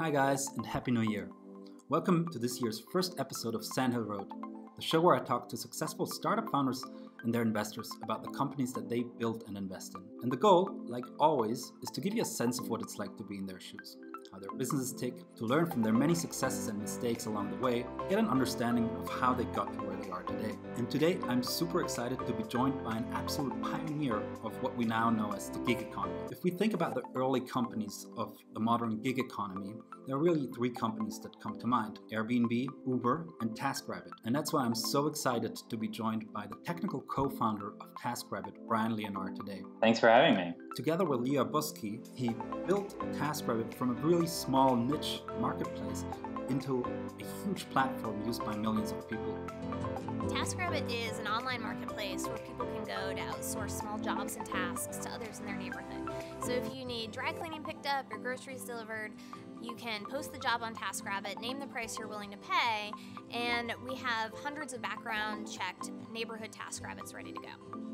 Hi, guys, and Happy New Year. Welcome to this year's first episode of Sandhill Road, the show where I talk to successful startup founders and their investors about the companies that they build and invest in. And the goal, like always, is to give you a sense of what it's like to be in their shoes how their businesses tick, to learn from their many successes and mistakes along the way, get an understanding of how they got to where they are today. And today, I'm super excited to be joined by an absolute pioneer of what we now know as the gig economy. If we think about the early companies of the modern gig economy, there are really three companies that come to mind Airbnb, Uber, and TaskRabbit. And that's why I'm so excited to be joined by the technical co founder of TaskRabbit, Brian Leonard, today. Thanks for having me. Together with Leah Busque, he built TaskRabbit from a really small niche marketplace into a huge platform used by millions of people. TaskRabbit is an online marketplace where people can go to outsource small jobs and tasks to others in their neighborhood. So if you need dry cleaning picked up or groceries delivered, you can post the job on TaskRabbit, name the price you're willing to pay, and we have hundreds of background checked neighborhood TaskRabbits ready to go.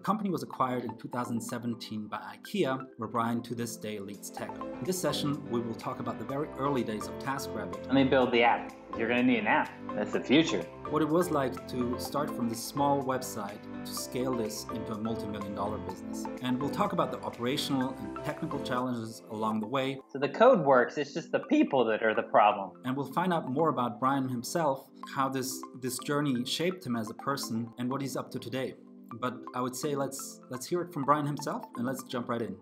The company was acquired in 2017 by IKEA, where Brian to this day leads tech. In this session, we will talk about the very early days of TaskRabbit. Let me build the app. You're going to need an app. That's the future. What it was like to start from this small website to scale this into a multi million dollar business. And we'll talk about the operational and technical challenges along the way. So the code works, it's just the people that are the problem. And we'll find out more about Brian himself, how this, this journey shaped him as a person, and what he's up to today but I would say let's let's hear it from Brian himself and let's jump right in.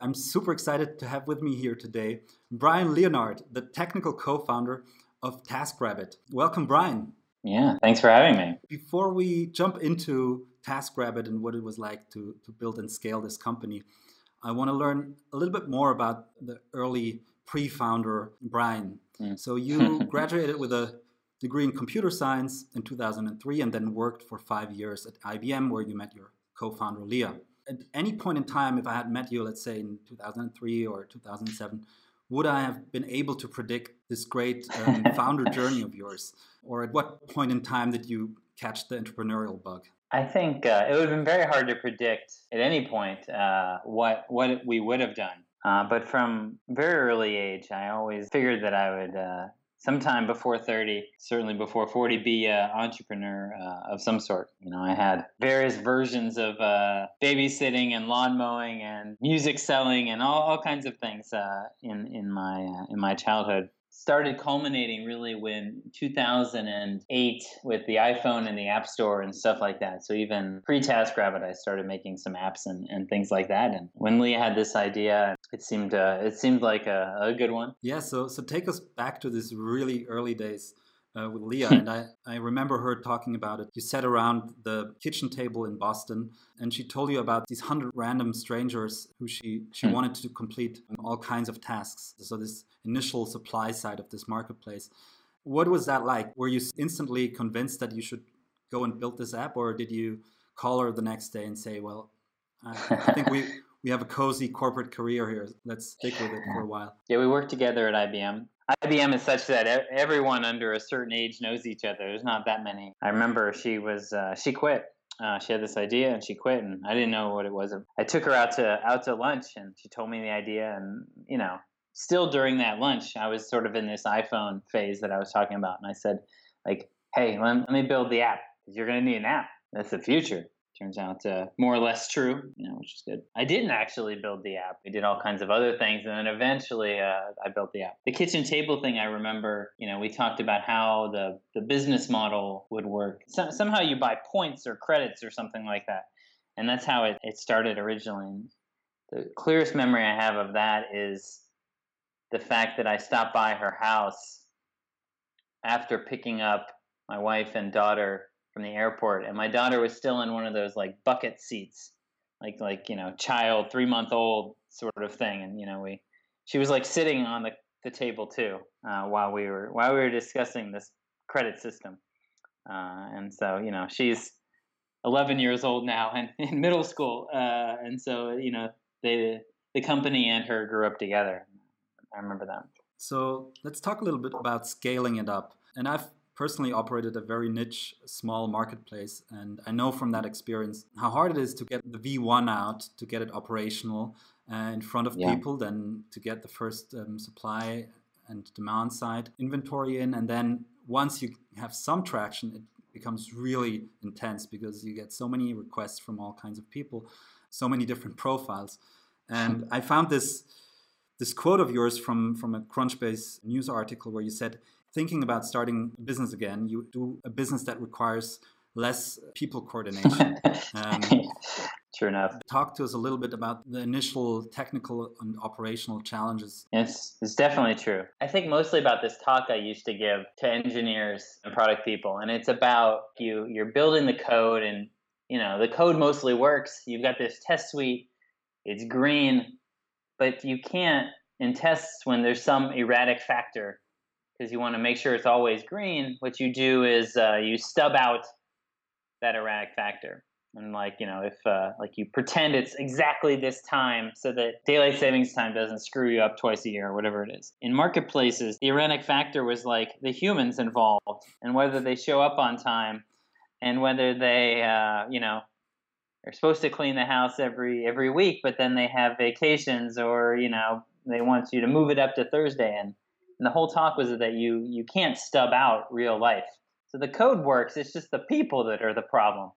I'm super excited to have with me here today Brian Leonard, the technical co-founder of TaskRabbit. Welcome, Brian. Yeah, thanks for having me. Before we jump into TaskRabbit and what it was like to, to build and scale this company, I want to learn a little bit more about the early pre founder, Brian. Mm. So, you graduated with a degree in computer science in 2003 and then worked for five years at IBM, where you met your co founder, Leah. At any point in time, if I had met you, let's say in 2003 or 2007, would I have been able to predict this great um, founder journey of yours? Or at what point in time did you catch the entrepreneurial bug? I think uh, it would have been very hard to predict at any point uh, what what we would have done. Uh, but from very early age, I always figured that I would uh, sometime before 30, certainly before 40, be an entrepreneur uh, of some sort. You know, I had various versions of uh, babysitting and lawn mowing and music selling and all, all kinds of things uh, in in my uh, in my childhood started culminating really when 2008 with the iPhone and the App Store and stuff like that. So even pre TaskRabbit, I started making some apps and, and things like that. And when Leah had this idea, it seemed uh, it seemed like a, a good one. Yeah. So so take us back to this really early days uh, with Leah, and I, I remember her talking about it. You sat around the kitchen table in Boston, and she told you about these hundred random strangers who she she hmm. wanted to complete all kinds of tasks. So this initial supply side of this marketplace. What was that like? Were you instantly convinced that you should go and build this app, or did you call her the next day and say, "Well, I, I think we." we have a cozy corporate career here. Let's stick with it for a while. Yeah, we worked together at IBM. IBM is such that everyone under a certain age knows each other. There's not that many. I remember she was uh, she quit. Uh, she had this idea and she quit, and I didn't know what it was. I took her out to out to lunch, and she told me the idea, and you know, still during that lunch, I was sort of in this iPhone phase that I was talking about, and I said, like, hey, let, let me build the app because you're going to need an app. That's the future turns out uh, more or less true, you know, which is good. I didn't actually build the app. We did all kinds of other things, and then eventually uh, I built the app. The kitchen table thing, I remember, you know, we talked about how the the business model would work. So, somehow you buy points or credits or something like that, and that's how it, it started originally. The clearest memory I have of that is the fact that I stopped by her house after picking up my wife and daughter from the airport, and my daughter was still in one of those like bucket seats, like like you know child three month old sort of thing, and you know we she was like sitting on the, the table too uh, while we were while we were discussing this credit system, uh, and so you know she's 11 years old now and in middle school, uh, and so you know they the company and her grew up together. I remember that. So let's talk a little bit about scaling it up. And I've personally operated a very niche, small marketplace. And I know from that experience how hard it is to get the V1 out, to get it operational uh, in front of yeah. people, then to get the first um, supply and demand side inventory in. And then once you have some traction, it becomes really intense because you get so many requests from all kinds of people, so many different profiles. And I found this this quote of yours from from a Crunchbase news article where you said thinking about starting a business again, you do a business that requires less people coordination. Um, True enough. Talk to us a little bit about the initial technical and operational challenges. Yes, it's definitely true. I think mostly about this talk I used to give to engineers and product people, and it's about you you're building the code and you know the code mostly works. You've got this test suite, it's green, but you can't in tests when there's some erratic factor because you want to make sure it's always green. What you do is uh, you stub out that erratic factor. And like, you know, if uh, like you pretend it's exactly this time so that daylight savings time doesn't screw you up twice a year or whatever it is. In marketplaces, the erratic factor was like the humans involved and whether they show up on time and whether they, uh, you know, are supposed to clean the house every every week, but then they have vacations or, you know, they want you to move it up to Thursday and and the whole talk was that you you can't stub out real life. So the code works. It's just the people that are the problem.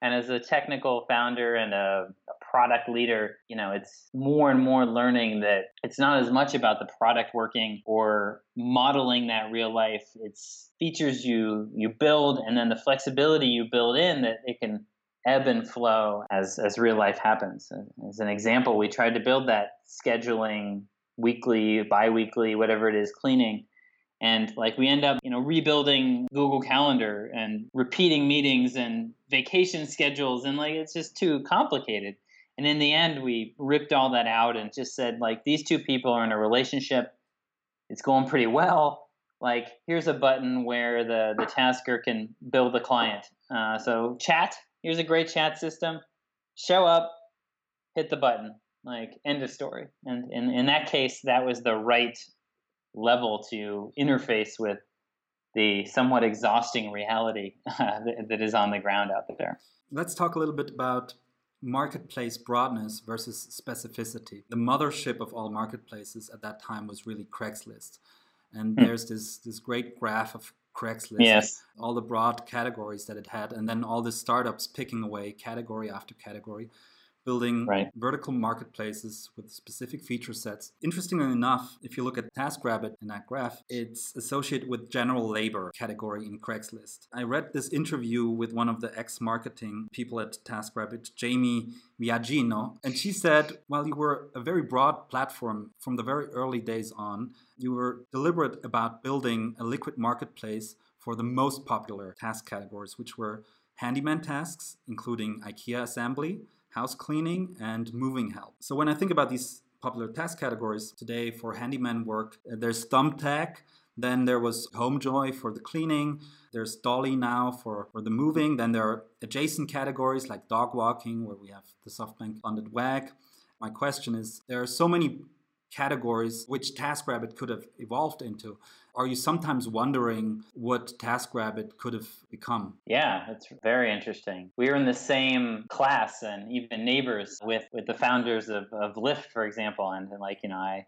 And as a technical founder and a, a, product leader, you know, it's more and more learning that it's not as much about the product working or modeling that real life. It's features you you build and then the flexibility you build in that it can ebb and flow as as real life happens. As an example, we tried to build that scheduling weekly, bi-weekly, whatever it is, cleaning. And like we end up, you know, rebuilding Google Calendar and repeating meetings and vacation schedules and like it's just too complicated. And in the end, we ripped all that out and just said like these two people are in a relationship. It's going pretty well. Like here's a button where the the tasker can build the client. Uh, so chat. Here's a great chat system. Show up, hit the button like end of story. And in, in that case that was the right level to interface with the somewhat exhausting reality uh, that, that is on the ground out there. Let's talk a little bit about marketplace broadness versus specificity. The mothership of all marketplaces at that time was really craigslist. And hmm. there's this this great graph of Craigslist, yes. all the broad categories that it had, and then all the startups picking away category after category building right. vertical marketplaces with specific feature sets. Interestingly enough, if you look at TaskRabbit in that graph, it's associated with general labor category in Craigslist. I read this interview with one of the ex-marketing people at TaskRabbit, Jamie Viggiano, and she said, while you were a very broad platform from the very early days on, you were deliberate about building a liquid marketplace for the most popular task categories, which were handyman tasks, including IKEA assembly, house cleaning, and moving help. So when I think about these popular task categories today for handyman work, uh, there's Thumbtack, then there was HomeJoy for the cleaning. There's Dolly now for, for the moving. Then there are adjacent categories like dog walking, where we have the SoftBank funded WAG. My question is there are so many categories which TaskRabbit could have evolved into. Are you sometimes wondering what TaskRabbit could have become? Yeah, it's very interesting. We were in the same class and even neighbors with, with the founders of, of Lyft, for example. And, and like, you know, I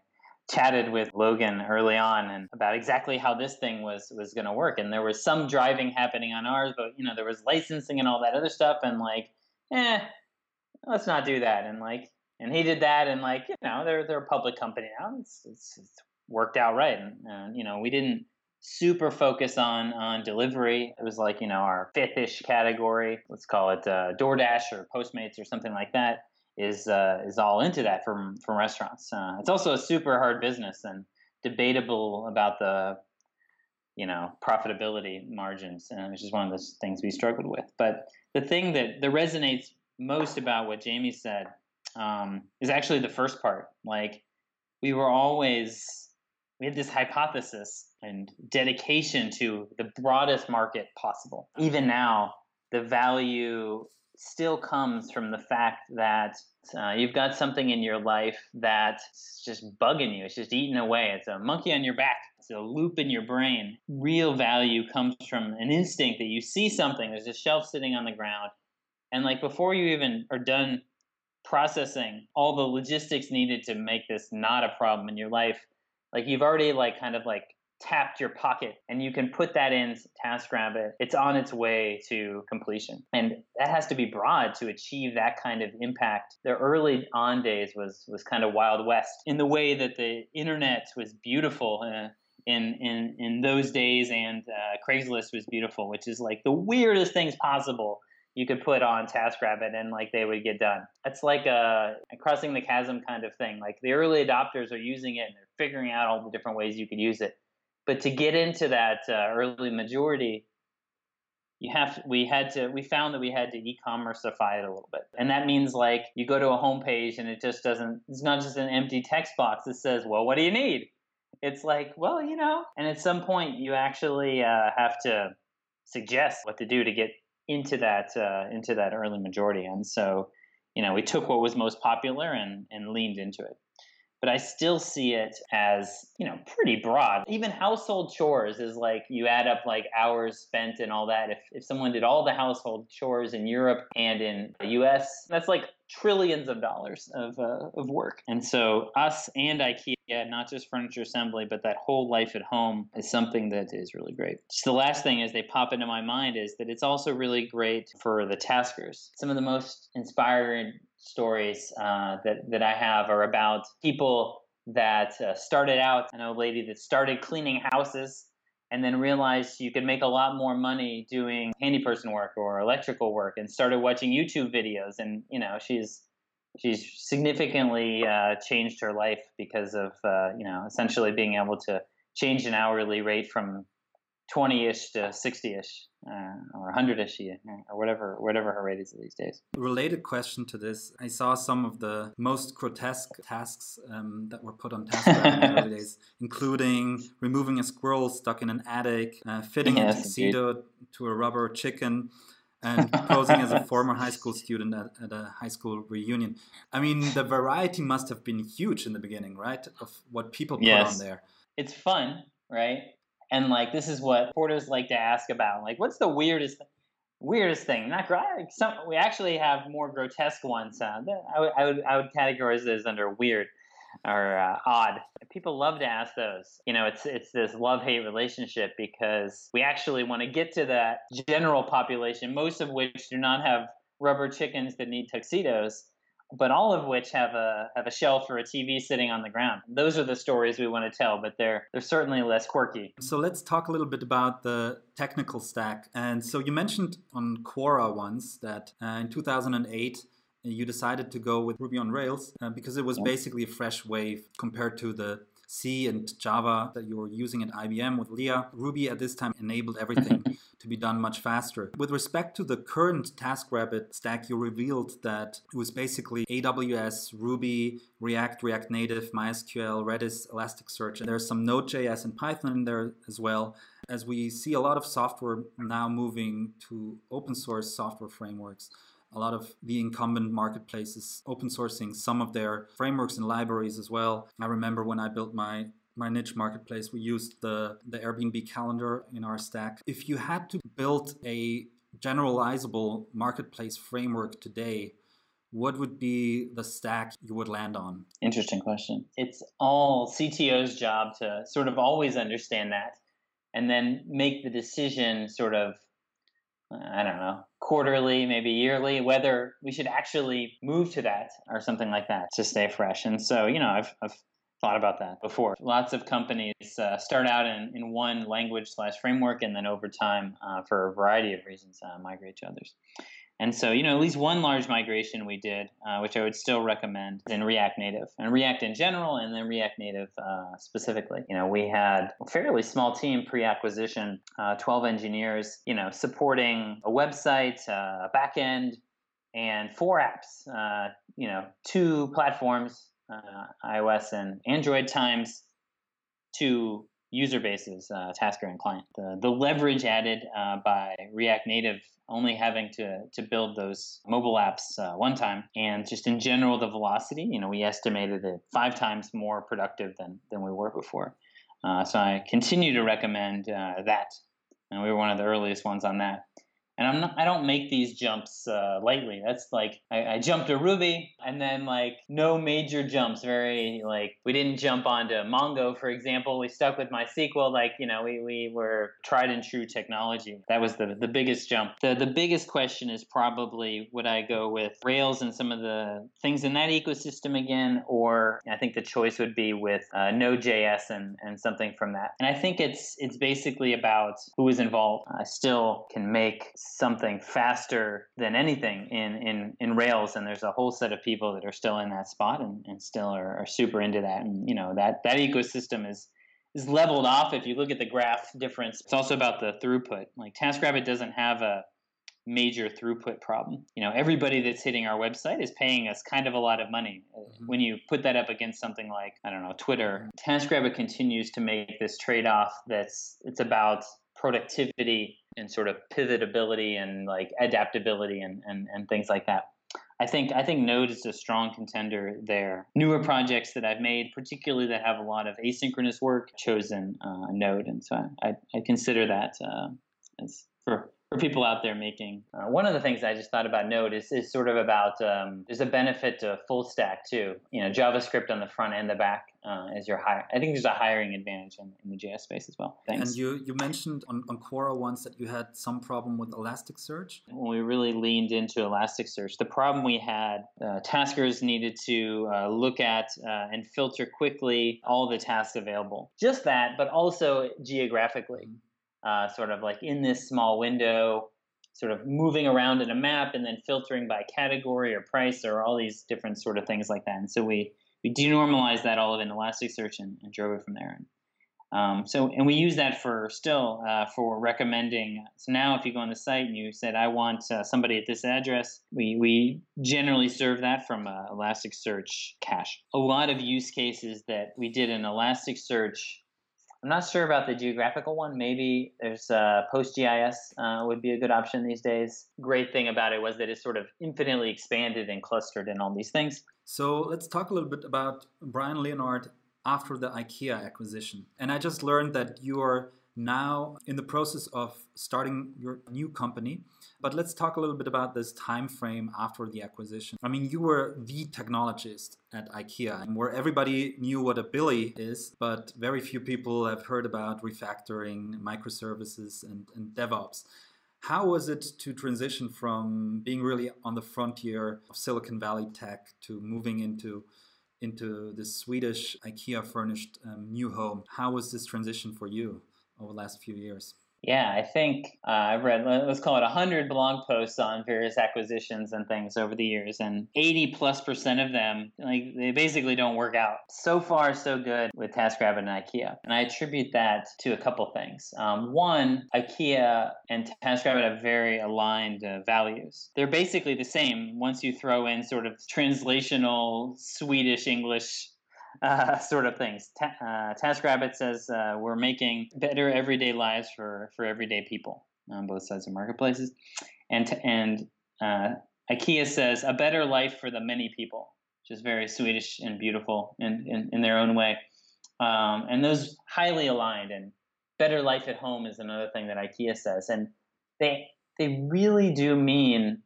chatted with Logan early on and about exactly how this thing was was going to work. And there was some driving happening on ours, but you know, there was licensing and all that other stuff. And like, eh, let's not do that. And like, and he did that, and like you know, they're they're a public company now. It's it's, it's worked out right, and, you know, we didn't super focus on on delivery. It was like you know our fifth-ish category. Let's call it uh, DoorDash or Postmates or something like that. Is uh, is all into that from from restaurants. Uh, it's also a super hard business and debatable about the you know profitability margins, uh, which is one of those things we struggled with. But the thing that that resonates most about what Jamie said um, is actually the first part. Like we were always we had this hypothesis and dedication to the broadest market possible. Even now, the value still comes from the fact that uh, you've got something in your life that's just bugging you. It's just eating away. It's a monkey on your back. It's a loop in your brain. Real value comes from an instinct that you see something. There's a shelf sitting on the ground, and like before you even are done processing all the logistics needed to make this not a problem in your life, like you've already like kind of like tapped your pocket and you can put that in TaskRabbit, it's on its way to completion. And that has to be broad to achieve that kind of impact. The early on days was was kind of wild west in the way that the internet was beautiful. Uh, in, in, in those days, and uh, Craigslist was beautiful, which is like the weirdest things possible you could put on TaskRabbit and like they would get done. It's like a, a, crossing the chasm kind of thing. Like the early adopters are using it and they're figuring out all the different ways you could use it. But to get into that uh, early majority, you have we had to we found that we had to e-commerceify it a little bit, and that means like you go to a homepage and it just doesn't. It's not just an empty text box that says, "Well, what do you need?" It's like, well, you know. And at some point, you actually uh, have to suggest what to do to get into that uh, into that early majority. And so, you know, we took what was most popular and and leaned into it but I still see it as, you know, pretty broad. Even household chores is like you add up like hours spent and all that. If, if someone did all the household chores in Europe and in the US, that's like trillions of dollars of, uh, of work. And so, us and IKEA, not just furniture assembly, but that whole life at home is something that is really great. Just the last thing as they pop into my mind is that it's also really great for the taskers. Some of the most inspiring stories uh, that that I have are about people that uh, started out. I know a lady that started cleaning houses and then realized you could make a lot more money doing handy person work or electrical work and started watching YouTube videos. And you know she's she's significantly uh, changed her life because of uh, you know essentially being able to change an hourly rate from 20-ish to 60-ish uh, or 100ish or whatever whatever her rate is these days related question to this i saw some of the most grotesque tasks um, that were put on task in the early days including removing a squirrel stuck in an attic uh, fitting yes, a tuxedo indeed. to a rubber chicken and posing as a former high school student at, at, a high school reunion. I mean, the variety must have been huge in the beginning, right? Of what people put yes. on there. It's fun, right? And like this is what porters like to ask about. Like, what's the weirdest weirdest thing? Not some we actually have more grotesque ones. Uh, I, would, I would I would categorize those under weird or uh, odd. People love to ask those. You know, it's it's this love hate relationship because we actually want to get to that general population, most of which do not have rubber chickens that need tuxedos but all of which have a have a shelf or a TV sitting on the ground. Those are the stories we want to tell, but they're they're certainly less quirky. So let's talk a little bit about the technical stack. And so you mentioned on Quora once that uh, in 2008 you decided to go with Ruby on Rails uh, because it was yeah. basically a fresh wave compared to the C and Java that you were using at IBM with Leah. Ruby at this time enabled everything to be done much faster. With respect to the current TaskRabbit stack, you revealed that it was basically AWS, Ruby, React, React Native, MySQL, Redis, Elasticsearch, and there's some Node.js and Python in there as well. As we see a lot of software now moving to open source software frameworks a lot of the incumbent marketplaces open sourcing some of their frameworks and libraries as well. I remember when I built my my niche marketplace, we used the, the Airbnb calendar in our stack. If you had to build a generalizable marketplace framework today, what would be the stack you would land on? Interesting question. It's all CTO's job to sort of always understand that and then make the decision sort of I don't know, quarterly, maybe yearly, whether we should actually move to that or something like that to stay fresh. And so, you know, I've, I've thought about that before. Lots of companies uh, start out in, in one language slash framework and then over time, uh, for a variety of reasons, uh, migrate to others. And so, you know, at least one large migration we did, uh, which I would still recommend in React Native and React in general, and then React Native uh, specifically. You know, we had a fairly small team pre-acquisition, uh, 12 engineers, you know, supporting a website, uh, a backend, and four apps. Uh, you know, two platforms, uh, iOS and Android times two user bases, uh, Tasker and client. The, the leverage added uh, by React Native only having to, to build those mobile apps uh, one time. And just in general the velocity you know we estimated it five times more productive than, than we were before. Uh, so i continue to recommend uh, that. And we were one of the earliest ones on that and I'm not, I don't make these jumps uh, lightly. That's like I, I, jumped to Ruby and then like no major jumps. Very like we didn't jump onto Mongo, for example. We stuck with MySQL. Like you know we, we were tried and true technology. That was the the biggest jump. The the biggest question is probably would I go with Rails and some of the things in that ecosystem again, or I think the choice would be with uh, Node.js and and something from that. And I think it's it's basically about who is involved. I still can make something faster than anything in, in, in Rails. And there's a whole set of people that are still in that spot and, and still are, are super into that. And, you know, that, that ecosystem is, is leveled off. If you look at the graph difference, it's also about the throughput. Like TaskRabbit doesn't have a major throughput problem. You know, everybody that's hitting our website is paying us kind of a lot of money. Mm-hmm. When you put that up against something like, I don't know, Twitter, TaskRabbit continues to make this trade-off that's it's about productivity and sort of pivotability and like adaptability and, and, and things like that. I think I think Node is a strong contender there. Newer projects that I've made, particularly that have a lot of asynchronous work, chosen uh, Node, and so I, I consider that uh, as for for people out there making. Uh, one of the things I just thought about Node is, is sort of about um, there's a benefit to full stack too. You know, JavaScript on the front and the back uh, as your hire. I think there's a hiring advantage in, in the JS space as well. Thanks. And you you mentioned on, on Quora once that you had some problem with Elasticsearch. When we really leaned into Elasticsearch, the problem we had, uh, taskers needed to uh, look at uh, and filter quickly all the tasks available. Just that, but also geographically. Mm-hmm uh, sort of like in this small window, sort of moving around in a map and then filtering by category or price or all these different sort of things like that. And so we we denormalized that all of in Elasticsearch and, and drove it from there. And, um, so and we use that for still uh, for recommending. So now if you go on the site and you said I want uh, somebody at this address, we we generally serve that from uh, Elasticsearch cache. A lot of use cases that we did in Elasticsearch I'm not sure about the geographical one. Maybe there's uh, PostGIS uh, would be a good option these days. Great thing about it was that it's sort of infinitely expanded and clustered in all these things. So let's talk a little bit about Brian Leonard after the IKEA acquisition. And I just learned that you are now in the process of starting your new company. But let's talk a little bit about this time frame after the acquisition. I mean, you were the technologist at IKEA, where everybody knew what a Billy is, but very few people have heard about refactoring, microservices, and, and DevOps. How was it to transition from being really on the frontier of Silicon Valley tech to moving into into this Swedish IKEA furnished um, new home? How was this transition for you? Over the last few years? Yeah, I think uh, I've read, let's call it 100 blog posts on various acquisitions and things over the years, and 80 plus percent of them, like, they basically don't work out. So far, so good with TaskRabbit and IKEA. And I attribute that to a couple things. Um, one, IKEA and TaskRabbit have very aligned uh, values. They're basically the same once you throw in sort of translational Swedish English uh, sort of things. Ta- uh, TaskRabbit says uh, we're making better everyday lives for, for everyday people on both sides of marketplaces, and t- and uh, IKEA says a better life for the many people, which is very Swedish and beautiful in, in, in their own way. Um, and those highly aligned. And better life at home is another thing that IKEA says, and they they really do mean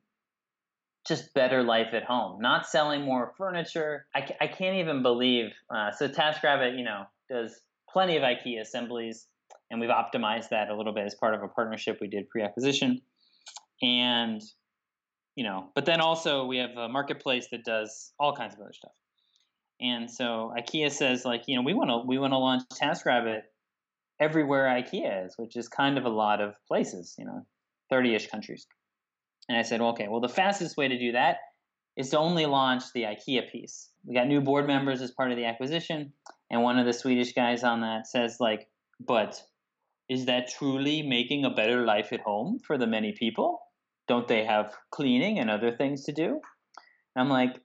just better life at home, not selling more furniture. I, I can't even believe. Uh, so TaskRabbit, you know, does plenty of IKEA assemblies, and we've optimized that a little bit as part of a partnership we did pre-acquisition. And you know, but then also we have a marketplace that does all kinds of other stuff. And so IKEA says like, you know, we want to we want to launch TaskRabbit everywhere IKEA is, which is kind of a lot of places, you know, 30-ish countries. And I said, okay, well, the fastest way to do that is to only launch the IKEA piece. We got new board members as part of the acquisition, and one of the Swedish guys on that says, like, but is that truly making a better life at home for the many people? Don't they have cleaning and other things to do? And I'm like,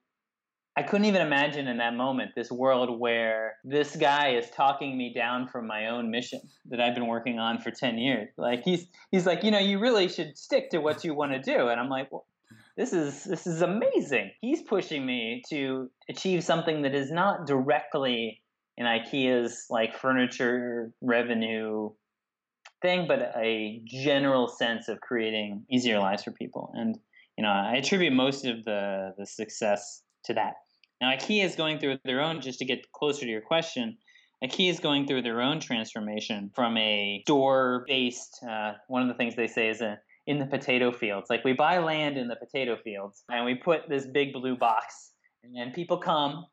I couldn't even imagine in that moment this world where this guy is talking me down from my own mission that I've been working on for 10 years. Like he's he's like, "You know, you really should stick to what you want to do." And I'm like, "Well, this is this is amazing." He's pushing me to achieve something that is not directly in IKEA's like furniture revenue thing, but a general sense of creating easier lives for people. And you know, I attribute most of the the success to that. Now, IKEA is going through their own, just to get closer to your question, IKEA is going through their own transformation from a store based, uh, one of the things they say is a, in the potato fields. Like we buy land in the potato fields and we put this big blue box, and people come.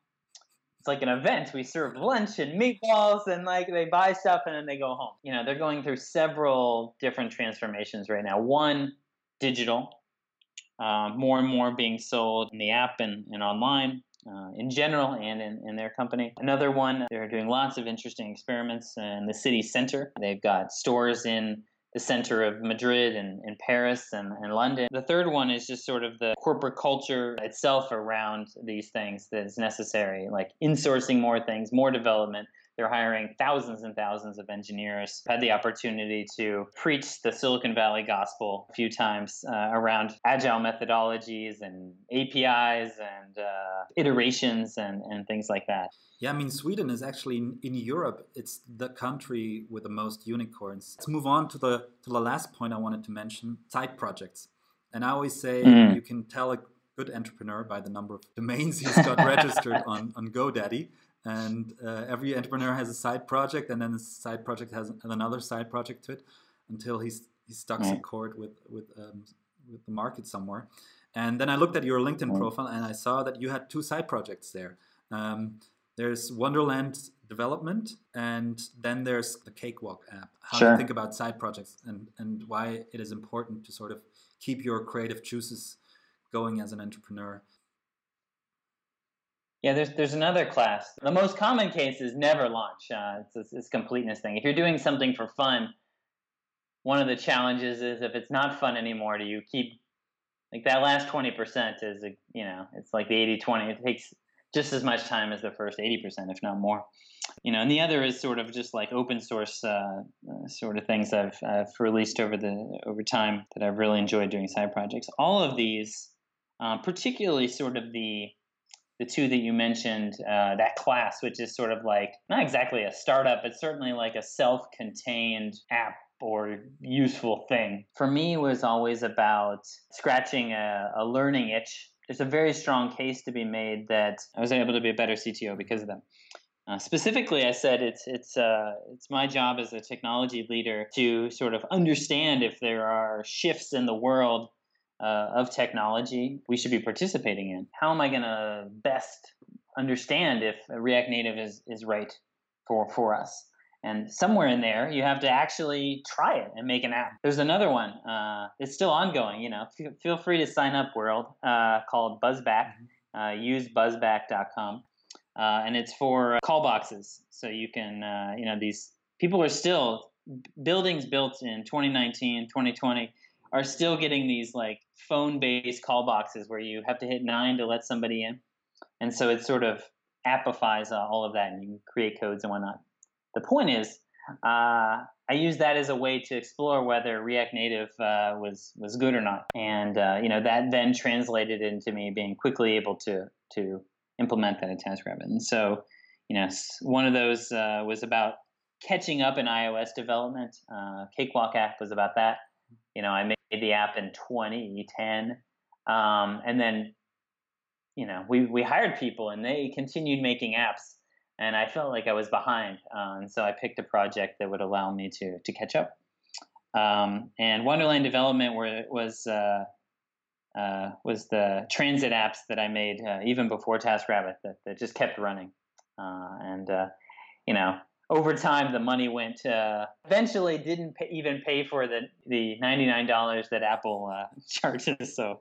It's like an event. We serve lunch and meatballs, and like they buy stuff and then they go home. You know, they're going through several different transformations right now. One, digital, uh, more and more being sold in the app and, and online uh, in general and in, in their company. Another one, they're doing lots of interesting experiments in the city center. They've got stores in the center of Madrid and, and Paris and, and London. The third one is just sort of the corporate culture itself around these things that is necessary, like insourcing more things, more development, they're hiring thousands and thousands of engineers. I've had the opportunity to preach the Silicon Valley gospel a few times uh, around agile methodologies and APIs and uh, iterations and, and things like that. Yeah, I mean, Sweden is actually in, in, Europe. It's the country with the most unicorns. Let's move on to the to the last point I wanted to mention: side projects. And I always say mm. you can tell a good entrepreneur by the number of domains he's got registered on on GoDaddy and uh, every entrepreneur has a side project and then the side project has another side project to it until he's he's stuck in court with with um, with the market somewhere. And then i looked at your linkedin profile and i saw that you had two side projects there. Um, there's wonderland development and then there's the cakewalk app. How sure. do you think about side projects and and why it is important to sort of keep your creative juices going as an entrepreneur yeah, there's there's another class. The most common case is never launch. Uh, it's this completeness thing. If you're doing something for fun, one of the challenges is if it's not fun anymore, do you keep like that last 20% is you know it's like the 80-20 it takes just as much time as the first 80% if not more you know and the other is sort of just like open source uh, uh, sort of things I've, I've released over the over time that I've really enjoyed doing side projects all of these uh, particularly sort of the the two that you mentioned, uh, that class, which is sort of like not exactly a startup, but certainly like a self contained app or useful thing. For me, was always about scratching a, a learning itch. There's a very strong case to be made that I was able to be a better CTO because of them. Uh, specifically, I said it's it's uh, it's my job as a technology leader to sort of understand if there are shifts in the world uh, of technology we should be participating in. How am I going to best understand if React Native is, is right for, for us? And somewhere in there, you have to actually try it and make an app. There's another one. Uh, it's still ongoing. You know, f- feel free to sign up. World uh, called Buzzback. Uh, use buzzback.com, uh, and it's for call boxes. So you can, uh, you know, these people are still buildings built in 2019, 2020 are still getting these like phone based call boxes where you have to hit nine to let somebody in. And so it sort of appifies uh, all of that and you can create codes and whatnot. The point is, uh, I use that as a way to explore whether React Native uh, was was good or not, and uh, you know that then translated into me being quickly able to to implement that at TaskRabbit. And so, you know, one of those uh, was about catching up in iOS development. Uh, Cakewalk app was about that. You know, I made the app in 2010, um, and then you know we we hired people and they continued making apps, and I felt like I was behind, uh, and so I picked a project that would allow me to to catch up. Um, and Wonderland development were, was uh, uh, was the transit apps that I made uh, even before TaskRabbit that, that just kept running, uh, and uh, you know over time the money went uh, eventually didn't pay, even pay for the the $99 that apple uh, charges so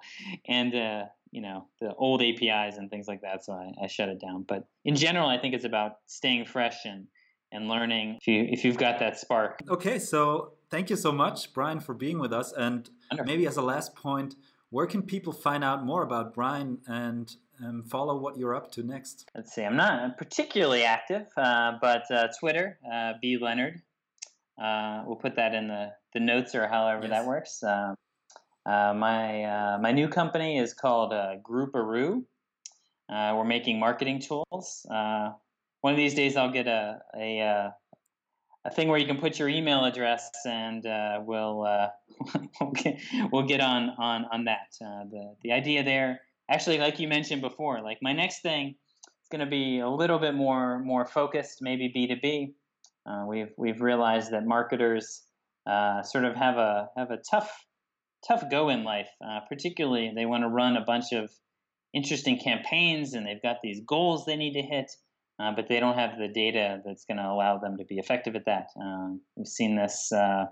and uh, you know the old apis and things like that so I, I, shut it down. But in general i think it's about staying fresh and and learning if you if you've got that spark. Okay so thank you so much brian for being with us. And Wonderful. maybe as a last point where can people find out more about brian and um, follow what you're up to next? Let's see. I'm not particularly active, uh, but uh, Twitter, uh, B Leonard. Uh, we'll put that in the, the notes or however yes. that works. Uh, uh, my my new company is called uh, Grouparoo. we're making marketing tools. one of these days, I'll get a a, a thing where you can put your email address, and we'll we'll get, we'll get on on on that. the the idea there actually, like you mentioned before, like my next thing is going to be a little bit more more focused, maybe B two B. Uh, we've we've realized that marketers uh, sort of have a have a tough tough go in life. Uh, particularly, they want to run a bunch of interesting campaigns, and they've got these goals they need to hit, uh, but they don't have the data that's going to allow them to be effective at that. Um, we've seen this uh,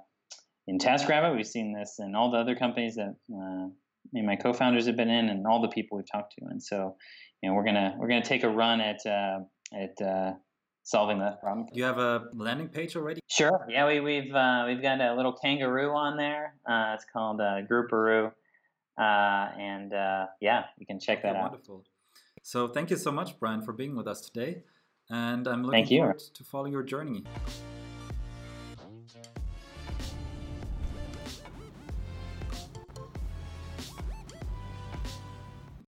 in TaskRabbit. We've seen this in all the other companies that uh, my co-founders have been in, and all the people we've talked to. And so, you know, we're gonna we're gonna take a run at uh, at uh, solving that problem. You have a landing page already? Sure. Yeah, we, we've uh, we've got a little kangaroo on there. Uh, it's called uh, Grouparoo, uh, and uh, yeah, you can check that out. Wonderful. So thank you so much, Brian, for being with us today, and I'm looking forward to follow your journey.